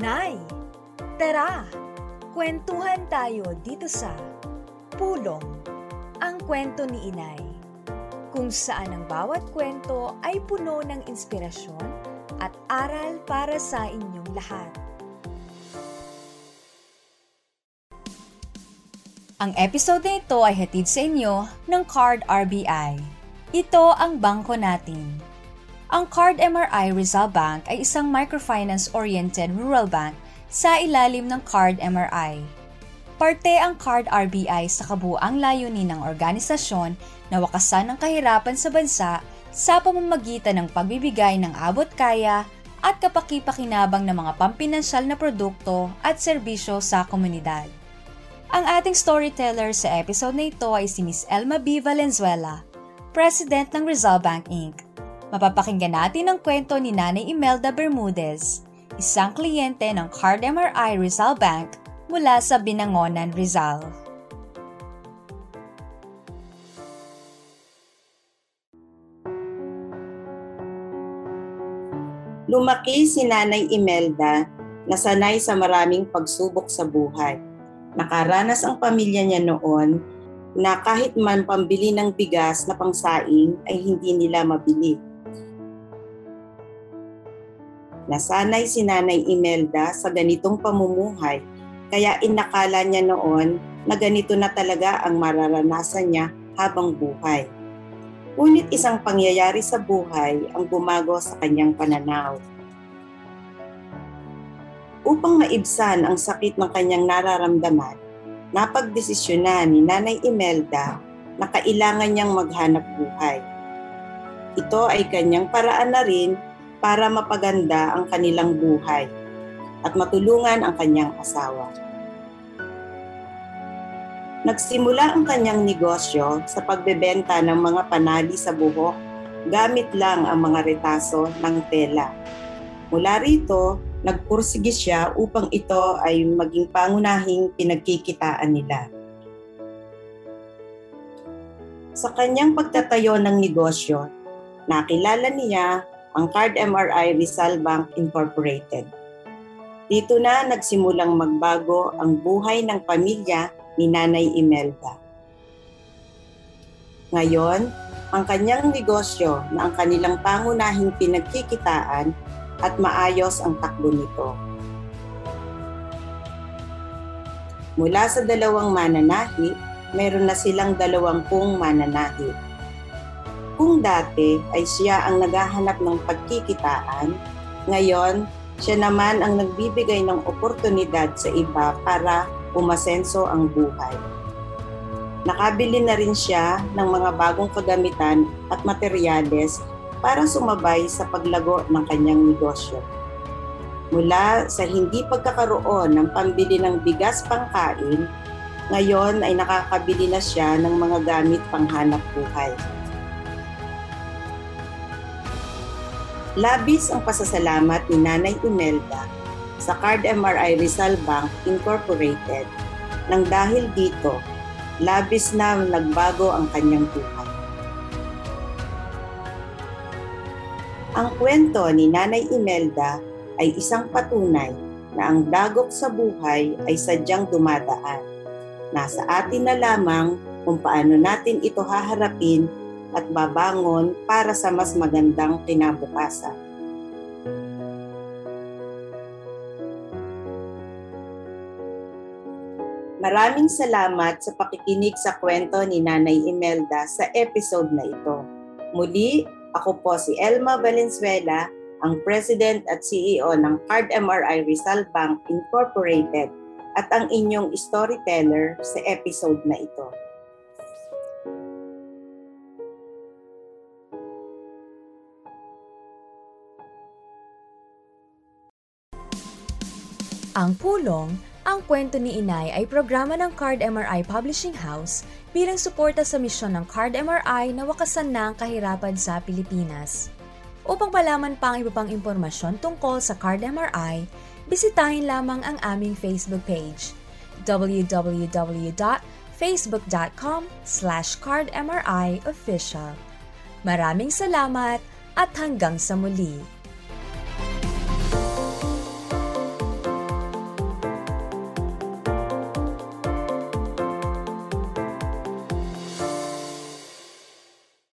Nay, tara, kwentuhan tayo dito sa Pulong, ang kwento ni Inay. Kung saan ang bawat kwento ay puno ng inspirasyon at aral para sa inyong lahat. Ang episode na ito ay hatid sa inyo ng Card RBI. Ito ang bangko natin. Ang Card MRI Rizal Bank ay isang microfinance-oriented rural bank sa ilalim ng Card MRI. Parte ang Card RBI sa kabuang layunin ng organisasyon na wakasan ng kahirapan sa bansa sa pamamagitan ng pagbibigay ng abot kaya at kapaki-pakinabang ng mga pampinansyal na produkto at serbisyo sa komunidad. Ang ating storyteller sa episode na ito ay si Miss Elma B. Valenzuela, President ng Rizal Bank Inc. Mapapakinggan natin ang kwento ni Nanay Imelda Bermudez, isang kliyente ng Card MRI Rizal Bank mula sa Binangonan, Rizal. Lumaki si Nanay Imelda na sanay sa maraming pagsubok sa buhay. Nakaranas ang pamilya niya noon na kahit man pambili ng bigas na pangsaing ay hindi nila mabili. Nasanay si Nanay Imelda sa ganitong pamumuhay kaya inakala niya noon na ganito na talaga ang mararanasan niya habang buhay. Ngunit isang pangyayari sa buhay ang bumago sa kanyang pananaw. Upang maibsan ang sakit ng kanyang nararamdaman, napagdesisyonan ni Nanay Imelda na kailangan niyang maghanap buhay. Ito ay kanyang paraan na rin para mapaganda ang kanilang buhay at matulungan ang kanyang asawa. Nagsimula ang kanyang negosyo sa pagbebenta ng mga panali sa buhok gamit lang ang mga retaso ng tela. Mula rito, nagpursige siya upang ito ay maging pangunahing pinagkikitaan nila. Sa kanyang pagtatayo ng negosyo, nakilala niya ang Card MRI Rizal Bank Incorporated. Dito na nagsimulang magbago ang buhay ng pamilya ni Nanay Imelda. Ngayon, ang kanyang negosyo na ang kanilang pangunahing pinagkikitaan at maayos ang takbo nito. Mula sa dalawang mananahi, meron na silang dalawampung mananahi. Kung dati ay siya ang naghahanap ng pagkikitaan, ngayon siya naman ang nagbibigay ng oportunidad sa iba para umasenso ang buhay. Nakabili na rin siya ng mga bagong kagamitan at materyales para sumabay sa paglago ng kanyang negosyo. Mula sa hindi pagkakaroon ng pambili ng bigas pangkain, ngayon ay nakakabili na siya ng mga gamit panghanap buhay. Labis ang pasasalamat ni Nanay Imelda sa Card MRI Rizal Bank Incorporated nang dahil dito, labis na nagbago ang kanyang buhay. Ang kwento ni Nanay Imelda ay isang patunay na ang dagok sa buhay ay sadyang dumadaan. Nasa atin na lamang kung paano natin ito haharapin at babangon para sa mas magandang kinabukasan. Maraming salamat sa pakikinig sa kwento ni Nanay Imelda sa episode na ito. Muli, ako po si Elma Valenzuela, ang President at CEO ng Card MRI Rizal Bank Incorporated at ang inyong storyteller sa episode na ito. Ang Pulong, ang kwento ni Inay ay programa ng Card MRI Publishing House bilang suporta sa misyon ng Card MRI na wakasan na ang kahirapan sa Pilipinas. Upang malaman pa ang iba pang impormasyon tungkol sa Card MRI, bisitahin lamang ang aming Facebook page www.facebook.com slash cardmriofficial. Maraming salamat at hanggang sa muli!